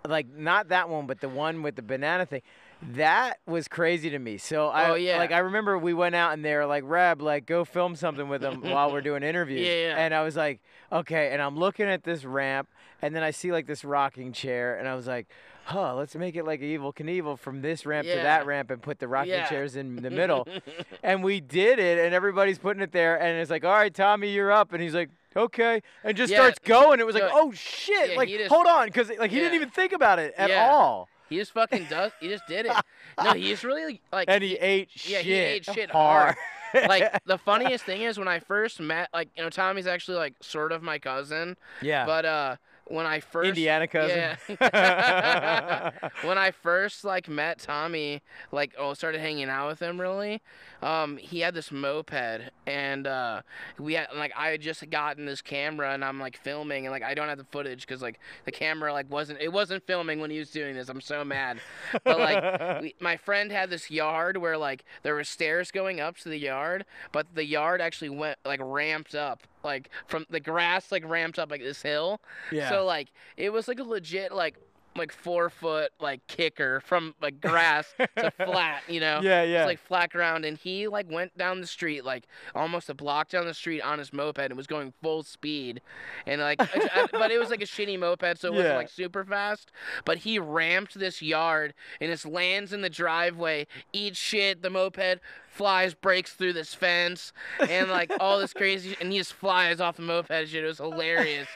C: like not that one but the one with the banana thing that was crazy to me so i
D: Oh, yeah.
C: like i remember we went out and they were like Raab, like go film something with them while we're doing interviews
D: Yeah, yeah.
C: and i was like okay and i'm looking at this ramp and then i see like this rocking chair and i was like huh let's make it like Evel Knievel from this ramp to that ramp and put the rocking
D: Yeah.
C: chairs in the middle and we did it and everybody's putting it there and it's like all right tommy you're up and he's like okay and just
D: Yeah.
C: starts going it was like oh shit
D: yeah,
C: like
D: just-
C: hold on because like he didn't even think about it at
D: Yeah.
C: all
D: He just fucking does. He just did it. No, he's really like.
C: and he ate
D: yeah,
C: shit
D: he ate shit
C: hard,
D: like the funniest thing is when I first met, like you know, Tommy's actually like sort of my cousin,
C: yeah
D: but uh, when I first
C: indiana cousin
D: Yeah. when I first like met Tommy, like oh started hanging out with him really, um, he had this moped and uh, we had like I had just gotten this camera and I'm like filming and like I don't have the footage because like the camera like wasn't it wasn't filming when he was doing this. I'm so mad, but like we, my friend had this yard where like there were stairs going up to the yard, but the yard actually went like ramped up like from the grass like ramped up like this hill.
C: yeah
D: So like it was like a legit like like four foot like kicker from like grass to flat, you know.
C: yeah yeah
D: It's like flat ground, and he like went down the street like almost a block down the street on his moped and was going full speed, and like, I- but it was like a shitty moped, so it wasn't like super fast. But he ramped this yard and it lands in the driveway, eats shit. The moped flies, breaks through this fence, and like all this crazy, and he just flies off the moped. and Shit, it was hilarious.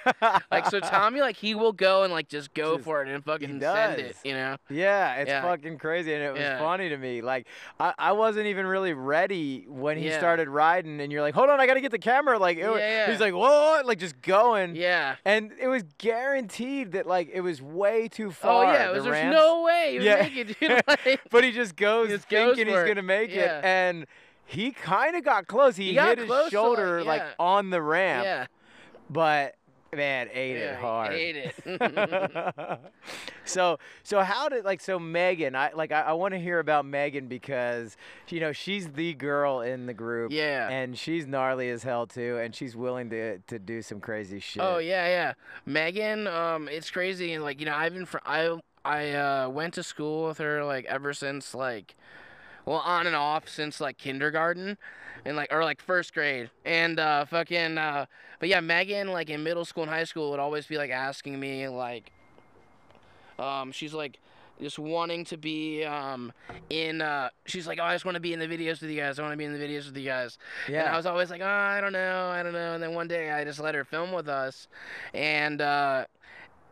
D: Like so, Tommy like he will go and like just go
C: Just-
D: for it and fucking send it, you know.
C: Yeah, it's
D: Yeah.
C: fucking crazy, and it was
D: Yeah.
C: funny to me. Like, I, I wasn't even really ready when he
D: Yeah.
C: started riding, and you're like, "Hold on, I gotta get the camera." Like, it, wa-
D: Yeah,
C: he's like, "Whoa!" Like, just going.
D: Yeah.
C: And it was guaranteed that like it was way too far.
D: Oh yeah, it
C: the
D: was, there's
C: ramps.
D: no way
C: Yeah.
D: make it, dude. Like,
C: but he just goes
D: just goes
C: thinking
D: for
C: he's gonna make it, and he kind of got close. He,
D: He got
C: hit his
D: close to, like,
C: shoulder like, on the ramp,
D: yeah,
C: but man, ate
D: yeah,
C: it hard.
D: Ate it.
C: so so how did like so Megan? I like I, I want to hear about Megan because you know she's the girl in the group.
D: Yeah.
C: And she's gnarly as hell too, and she's willing to to do some crazy shit.
D: oh yeah, yeah. Megan, um, it's crazy. and Like you know, I've been fr- I I uh, went to school with her like ever since like, well, on and off since like kindergarten, and like or like first grade, and uh, fucking. Uh, but yeah, Megan like in middle school and high school would always be like asking me like, um, she's like. Just wanting to be um, in, uh, she's like, oh, I just want to be in the videos with you guys. I want to be in the videos with you guys. And
C: yeah.
D: I was always like, oh, I don't know, I don't know. And then one day I just let her film with us, and uh,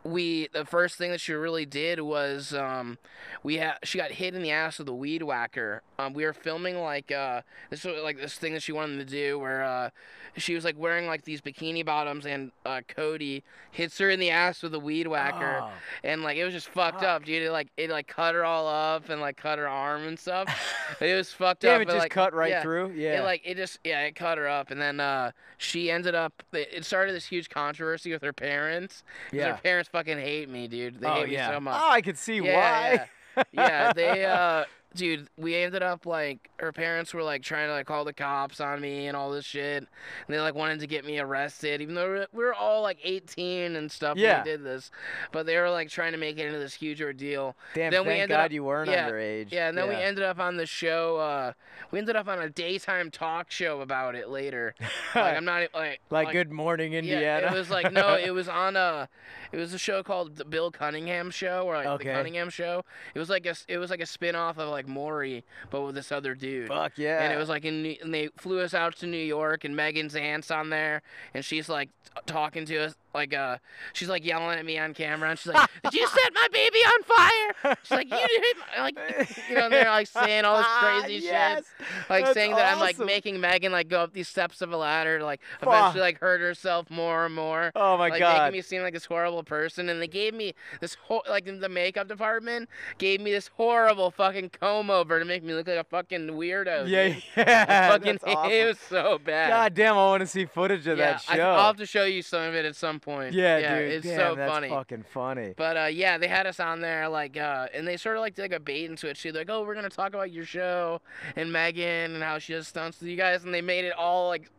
D: we the first thing that she really did was um, we had she got hit in the ass with a weed whacker. Um, we were filming like uh, this was like this thing that she wanted to do where uh, she was like wearing like these bikini bottoms and uh, Cody hits her in the ass with a weed whacker
C: Oh.
D: and like it was just fucked up, dude. It like it like cut her all up and like cut her arm and stuff. it was fucked
C: Damn,
D: up.
C: it
D: but,
C: just
D: like,
C: cut right
D: yeah,
C: through. Yeah.
D: It like it just yeah it cut her up and then uh she ended up it it started this huge controversy with her parents.
C: Yeah.
D: Her parents fucking hate me, dude. They
C: oh
D: hate
C: yeah.
D: me so much.
C: Oh, I could see
D: yeah,
C: why.
D: yeah. yeah, they uh dude, we ended up like her parents were like trying to like call the cops on me and all this shit. And they like wanted to get me arrested, even though we were- all like 18 and stuff
C: Yeah.
D: when we did this. But they were like trying to make it into this huge ordeal.
C: Damn,
D: Then
C: thank God
D: up-
C: you weren't
D: yeah,
C: underage.
D: Yeah, and then we ended up on the show. Uh, we ended up on a daytime talk show about it later. like I'm not like
C: like, Good Morning Indiana.
D: Yeah, it was like no, it was on a, it was a show called the Bill Cunningham Show or like
C: Okay.
D: the Cunningham Show. It was like a it was like a spin off of like Maury, but with this other dude.
C: Fuck yeah.
D: And it was like in, and they flew us out to New York, and Megan's aunt's on there, and she's like talking to us, like uh, she's like yelling at me on camera, and she's like, "Did you set my baby on fire?" She's like, "You did," like, you know, they're like saying all this crazy
C: yes.
D: shit, like
C: That's
D: saying that I'm like making Megan like go up these steps of a ladder, to, like eventually like hurt herself more and more.
C: Oh my god.
D: like
C: God.
D: making me seem like this horrible person, and they gave me this whole like the makeup department gave me this horrible fucking comb over to make me look like a fucking weirdo.
C: yeah,
D: dude.
C: yeah.
D: fucking
C: awesome.
D: it was so bad.
C: God damn, I want to see footage of
D: yeah,
C: that
D: I,
C: show.
D: I'll have to show you some of it at some point.
C: Yeah,
D: yeah
C: dude.
D: it's
C: damn,
D: so
C: that's
D: funny.
C: fucking funny.
D: But uh, yeah, they had us on there like, uh, and they sort of like did like a bait and switch. Too. They're Like, oh, we're gonna talk about your show and Megan and how she does stunts with you guys, and they made it all like,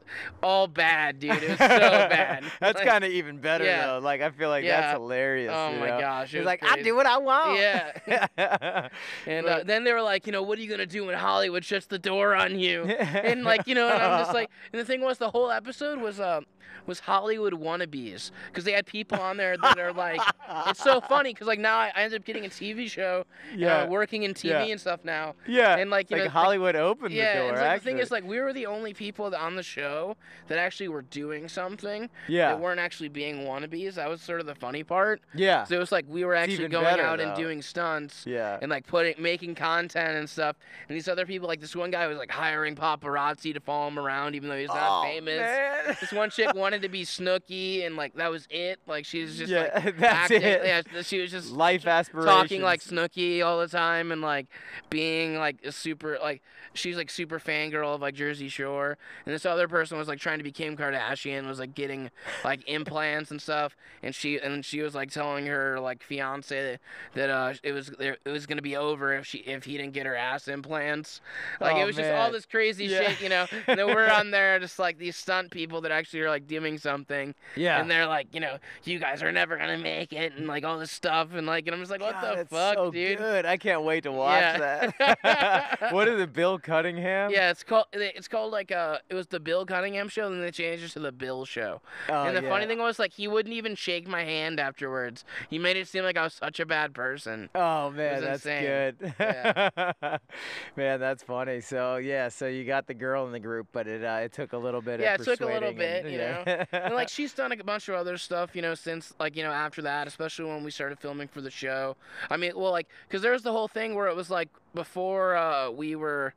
D: all bad, dude. It was so bad.
C: that's
D: Like,
C: kind of even better
D: yeah.
C: though. Like I feel like
D: Yeah.
C: that's hilarious.
D: Oh my
C: know?
D: gosh, it
C: He's
D: was
C: like, I do what I want.
D: Yeah. And uh, then they were like, you know, what are you gonna do when Hollywood shuts the door on you? and like, you know, and I'm just like, and the thing was, the whole episode was uh, was Hollywood wannabes because they had people on there that are like, it's so funny because like now I, I ended up getting a TV show,
C: Yeah.
D: uh, working in TV
C: Yeah.
D: and stuff now.
C: yeah.
D: And like, you
C: like
D: know, like-
C: Hollywood opened
D: yeah,
C: the door.
D: and like, the thing is, like, we were the only people that- on the show that actually were doing something.
C: yeah,
D: That weren't actually being wannabes. That was sort of the funny part.
C: yeah,
D: So it was like we were actually going
C: better,
D: out and doing stunts
C: yeah.
D: and like putting making content and stuff. And these other people, like this one guy was like hiring paparazzi to follow him around, even though he's not
C: Oh,
D: famous.
C: man.
D: This one chick wanted to be Snooki, and like that was it. Like she was just
C: yeah,
D: like
C: that's
D: acting.
C: it.
D: Yeah, she was just
C: Life aspirations.
D: talking like Snooki all the time and like being like a super like she's like super fangirl of like Jersey Shore and this other person was like trying to be Kim Kardashian was like getting like implants and stuff and she and she was like telling her like fiance that, uh it was it was gonna be over if she if he didn't get her ass implants like
C: Oh,
D: it was just all this crazy
C: Yeah.
D: shit you know and then we're on there just like these stunt people that actually are like doing something
C: yeah.
D: and they're like, you know, you guys are never gonna make it, and like all this stuff, and like, and I'm just like, what
C: God,
D: the fuck,
C: so
D: dude?
C: good. I can't wait to watch
D: Yeah.
C: that. what is it, Bill Cunningham?
D: Yeah, it's called it's called like uh, it was the Bill Cunningham show, and then they changed it to the Bill show.
C: Oh,
D: and the funny thing was, like, he wouldn't even shake my hand afterwards. He made it seem like I was such a bad person.
C: Oh man, that's
D: insane.
C: good.
D: Yeah.
C: man, that's funny. So yeah, so you got the girl in the group, but it uh, it took a little bit.
D: Yeah,
C: of
D: it took a little bit, you
C: yeah.
D: and like she's done a bunch of other stuff, you know, since like you know after that, especially when we started filming for the show. I mean, well, like because there was the whole thing where it was like before uh, we were,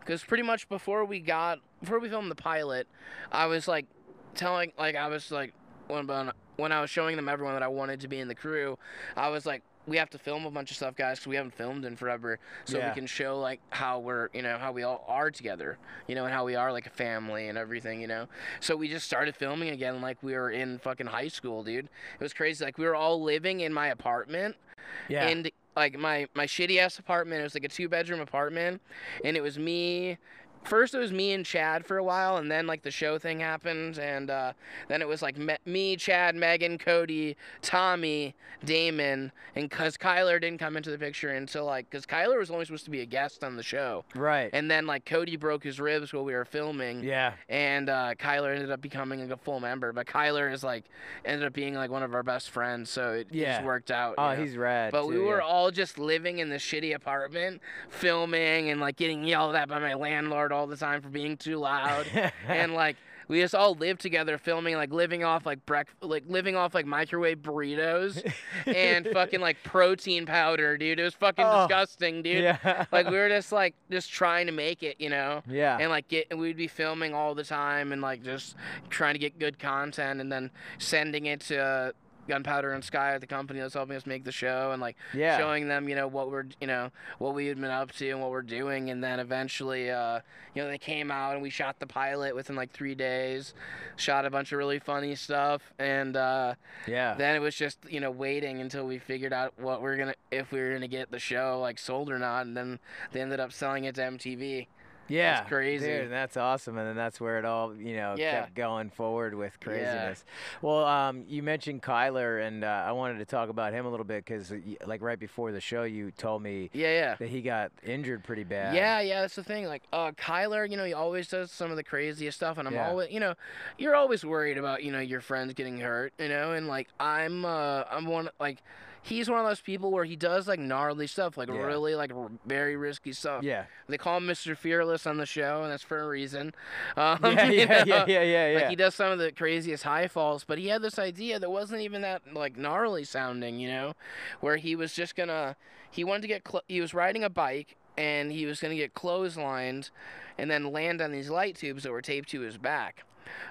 D: because pretty much before we got before we filmed the pilot, I was like telling like I was like when when I was showing them everyone that I wanted to be in the crew, I was like. We have to film a bunch of stuff, guys, because we haven't filmed in forever. So
C: Yeah.
D: we can show like how we're, you know, how we all are together, you know, and how we are like a family and everything, you know. So we just started filming again like we were in fucking high school, dude. It was crazy. Like we were all living in my apartment
C: yeah.
D: and like my my shitty ass apartment. It was like a two bedroom apartment and it was me First it was me and Chad for a while, and then like the show thing happened, and uh, then it was like me, me, Chad, Megan, Cody, Tommy, Damon, and cause Kyler didn't come into the picture until like, cause Kyler was only supposed to be a guest on the show,
C: right.
D: and then like Cody broke his ribs while we were filming,
C: yeah.
D: and uh, Kyler ended up becoming like a full member. But Kyler is like ended up being like one of our best friends, so it
C: Yeah.
D: just worked out.
C: Oh,
D: know?
C: he's rad.
D: But we were
C: yeah.
D: all just living in this shitty apartment, filming and like getting yelled at by my landlord all the time for being too loud, and like. We just all lived together, filming like living off like break, like living off like microwave burritos and fucking like protein powder, dude. It was fucking
C: Oh,
D: disgusting, dude.
C: yeah.
D: Like we were just like just trying to make it, you know
C: yeah.
D: and like get and we'd be filming all the time and like just trying to get good content and then sending it to uh, Gunpowder and Sky, at the company that's helping us make the show, and like
C: yeah.
D: showing them, you know, what we're, you know, what we had been up to and what we're doing, and then eventually, uh, you know, they came out and we shot the pilot within like three days, shot a bunch of really funny stuff, and uh,
C: yeah.
D: then it was just you know waiting until we figured out what we're gonna if we were gonna get the show like sold or not, and then they ended up selling it to MTV.
C: Yeah, that's
D: crazy.
C: dude, and that's awesome, and then that's where it all you know
D: Yeah.
C: kept going forward with craziness. Well, um, you mentioned Kyler, and uh, I wanted to talk about him a little bit because, like, right before the show, you told me
D: Yeah, yeah.
C: that he got injured pretty bad.
D: Yeah, yeah, that's the thing. Like, uh, Kyler, you know, he always does some of the craziest stuff, and I'm
C: Yeah.
D: always, you know, you're always worried about, you know, your friends getting hurt, you know, and like I'm, uh, I'm one like. He's one of those people where he does like gnarly stuff, like
C: Yeah.
D: really like r- very risky stuff.
C: Yeah.
D: They call him Mr. Fearless on the show, and that's for a reason. Um,
C: Yeah, yeah, yeah, yeah, yeah,
D: Like
C: yeah.
D: he does some of the craziest high falls, but he had this idea that wasn't even that like gnarly sounding, you know, where he was just gonna he wanted to get clo- he was riding a bike and he was gonna get clotheslined and then land on these light tubes that were taped to his back.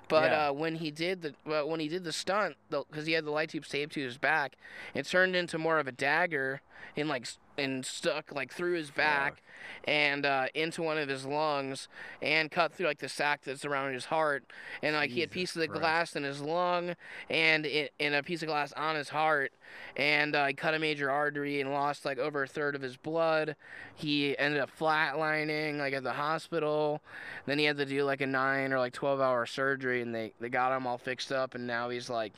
D: But
C: Yeah.
D: uh, when he did the well, when he did the stunt, because he had the light tube taped to his back, it turned into more of a dagger in like and stuck like through his back and uh, into one of his lungs and cut through like the sac that's around his heart. And like he had
C: Jesus
D: pieces of
C: Christ.
D: glass in his lung and it, and a piece of glass on his heart. And uh, he cut a major artery and lost like over a third of his blood. He ended up flatlining like at the hospital. Then he had to do like a nine or like 12 hour surgery and they, they got him all fixed up and now he's like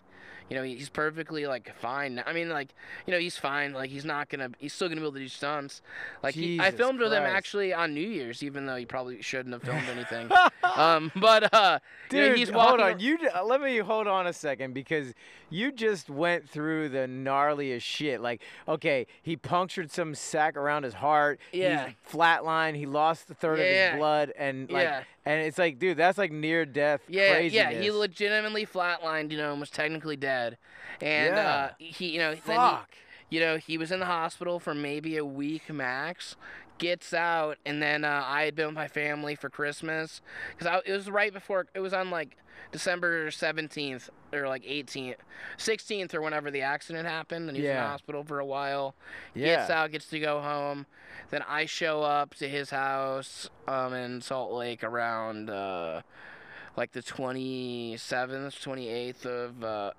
D: you know he's perfectly like fine i mean like you know he's fine like he's not gonna he's still gonna be able to do stunts like he, i filmed with him actually on new year's even though he probably shouldn't have filmed anything um but uh you know,
C: Dude,
D: he's
C: hold on. You uh, let me hold on a second because you just went through the gnarliest shit. Like, okay, he punctured some sac around his heart.
D: Yeah.
C: He's flatline. He lost a third of his blood, and like,
D: Yeah.
C: And it's like, dude, that's like near death
D: Yeah,
C: craziness.
D: yeah, he legitimately flatlined, you know, and was technically dead. And
C: Yeah.
D: uh, he, you know, then he, you know, he was in the hospital for maybe a week max. Gets out, and then uh, I had been with my family for Christmas because it was right before it was on like December seventeenth or like eighteenth, sixteenth or whenever the accident happened, and he was in the hospital for a while.
C: Yeah.
D: Gets out, gets to go home. Then I show up to his house um, in Salt Lake around uh, like the 27th, 28th of uh,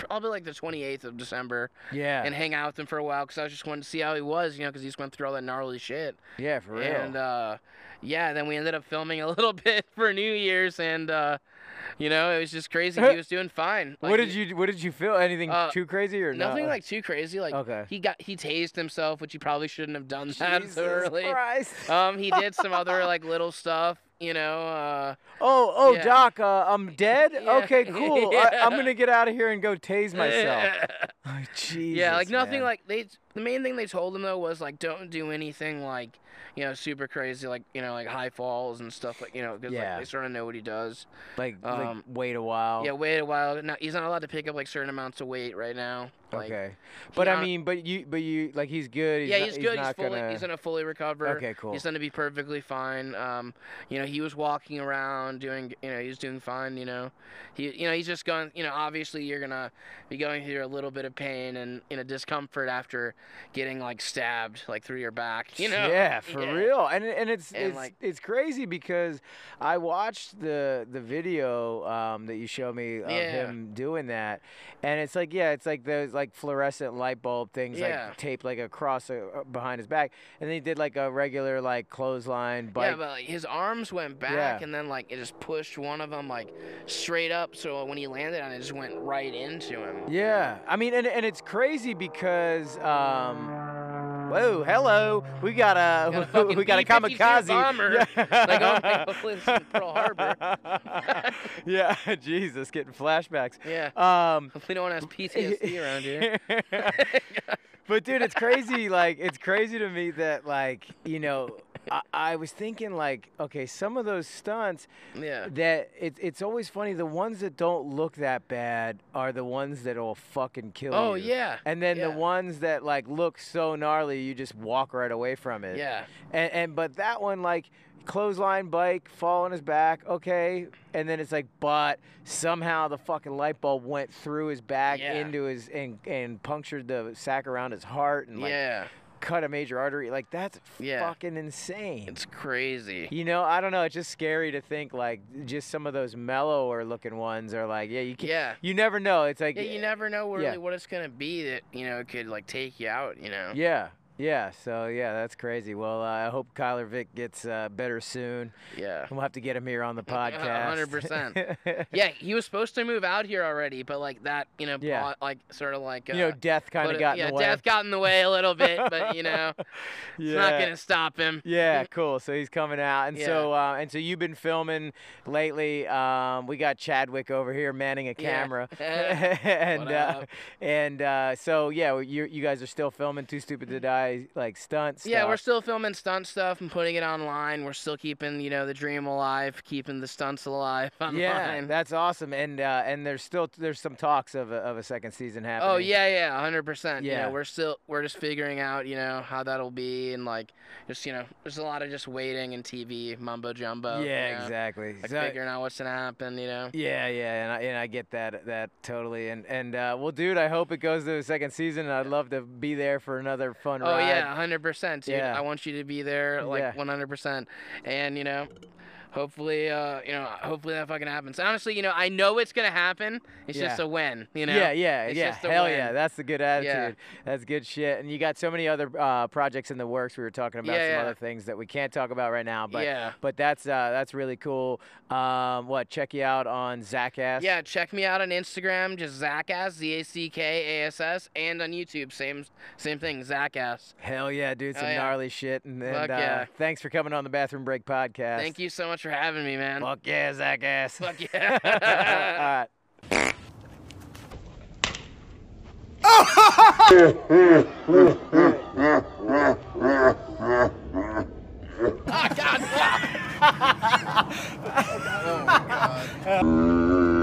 D: probably like the 28th of December
C: Yeah.
D: and hang out with him for a while because I was just wanting to see how he was, you know, because he just went through all that gnarly shit.
C: yeah, for real.
D: And uh, yeah, then we ended up filming a little bit for New Year's, and uh, you know, it was just crazy. he was doing fine.
C: what did you What did you feel? Anything
D: Uh,
C: too crazy or
D: Nothing
C: no?
D: like too crazy. Like
C: Okay.
D: he got he tased himself, which he probably shouldn't have done that
C: Jesus
D: so early.
C: Christ.
D: Um, he did some other like little stuff, you know. Uh,
C: oh, oh,
D: yeah.
C: Doc, uh, I'm dead.
D: Yeah.
C: Okay, cool. I, I'm gonna get out of here and go tase myself. Oh, Jesus,
D: yeah, like nothing
C: man.
D: like they. The main thing they told him though was like, don't do anything like, you know, super crazy, like you know, like high falls and stuff like you know, because
C: Yeah.
D: like, they sort of know what he does.
C: like, like
D: um,
C: wait a while.
D: Yeah, wait a while. No, he's not allowed to pick up like certain amounts of weight right now. Like,
C: okay, but I mean, but you, but you, like he's good. He's
D: yeah,
C: not,
D: he's good. He's,
C: not
D: fully.
C: gonna.
D: He's gonna fully recover.
C: Okay, cool.
D: He's gonna be perfectly fine. Um, you know, he was walking around doing. You know, he was doing fine. You know, he. You know, he's just going. You know, obviously you're gonna be going through a little bit of pain and you know discomfort after getting like stabbed like through your back. You know.
C: Yeah, for
D: Yeah.
C: real. And and it's
D: And,
C: it's
D: like-
C: it's crazy because I watched the the video um, that you showed me of
D: Yeah.
C: him doing that, and it's like yeah, it's like those like fluorescent light bulb things
D: Yeah.
C: like taped like across uh, behind his back, and then he did like a regular like clothesline bike.
D: Yeah, but like, his arms went back, and then like it just pushed one of them like straight up. So when he landed on it, it just went right into him.
C: Yeah, I mean, and, and it's crazy because, um, whoa, hello, we got a,
D: Got a
C: we got a
D: B-52
C: kamikaze
D: bomber.
C: Yeah.
D: Like, it's Pearl Harbor.
C: yeah, Jesus, getting flashbacks.
D: Yeah.
C: Um,
D: Hopefully no one has PTSD around here.
C: but dude, it's crazy. Like, it's crazy to me that, like, you know, I, I was thinking, like, okay, some of those stunts
D: yeah.
C: that it, it's always funny. The ones that don't look that bad are the ones that will fucking kill
D: Oh
C: you.
D: yeah.
C: And then the ones that like look so gnarly, you just walk right away from it.
D: Yeah.
C: And, and but that one like clothesline bike, fall on his back, okay. And then it's like, but somehow the fucking light bulb went through his back
D: Yeah.
C: into his and and punctured the sac around his heart and like
D: yeah.
C: Cut a major artery. Like that's
D: Yeah.
C: fucking insane.
D: It's crazy.
C: you know, I don't know. It's just scary to think like just some of those mellower looking ones are like, yeah, you can,
D: Yeah.
C: you never know. It's like,
D: Yeah, you eh, never know really
C: yeah.
D: what it's gonna be that you know could like take you out. You know.
C: Yeah, yeah. So yeah, that's crazy. Well, uh, I hope Kyler Vick gets uh, better soon.
D: Yeah.
C: We'll have to get him here on the
D: Yeah,
C: podcast.
D: 100%. Yeah, he was supposed to move out here already, but like that, you know,
C: Yeah.
D: plot, like sort of like uh,
C: you know, death kind of got
D: yeah,
C: in the way.
D: death got in the way a little bit, but you know,
C: yeah.
D: it's not gonna stop him.
C: Yeah, cool. So he's coming out, and so uh, and so you've been filming lately. Um, we got Chadwick over here manning a camera, and uh, and uh, so yeah, you you guys are still filming Too Stupid to Die like stunts.
D: Yeah, we're still filming stunt stuff and putting it online. We're still keeping, you know, the dream alive, keeping the stunts alive online.
C: Yeah, that's awesome, and uh, and there's still there's some talks of a, of a second season happening.
D: Oh yeah, yeah, hundred percent. You
C: Yeah.
D: know, we're still we're just figuring out, you know, how that'll be and like just you know, there's a lot of just waiting and TV mumbo jumbo.
C: yeah,
D: you know,
C: exactly.
D: Like
C: So-
D: figuring out what's gonna happen, you know.
C: Yeah, yeah, and I, and I get that that totally. And and uh, well, dude, I hope it goes to the second season. I'd love to be there for another fun
D: Oh
C: ride
D: yeah, hundred percent, dude.
C: Yeah.
D: I want you to be there, like
C: Yeah.
D: one hundred percent. And you know, hopefully, uh, you know, hopefully that fucking happens. Honestly, you know, I know it's gonna happen. It's just a when. You know.
C: Yeah, yeah,
D: It's
C: yeah.
D: just a
C: Hell
D: when.
C: yeah, that's the good attitude.
D: Yeah.
C: That's good shit. And you got so many other uh, projects in the works. We were talking about
D: Yeah,
C: some
D: yeah.
C: other things that we can't talk about right now, but
D: Yeah.
C: but that's uh, that's really cool. Um, what? Check you out on Zackass.
D: Yeah, check me out on Instagram, just Zackass, Z A C K A S S, and on YouTube, same same thing, Zackass.
C: Hell yeah, dude. Some
D: yeah.
C: gnarly shit. And, and uh,
D: yeah.
C: thanks for coming on the Bathroom Break podcast.
D: Thank you so much much for having me, man.
C: Fuck yeah, Zackass.
D: Fuck yeah.
C: All right. oh, God. oh, God.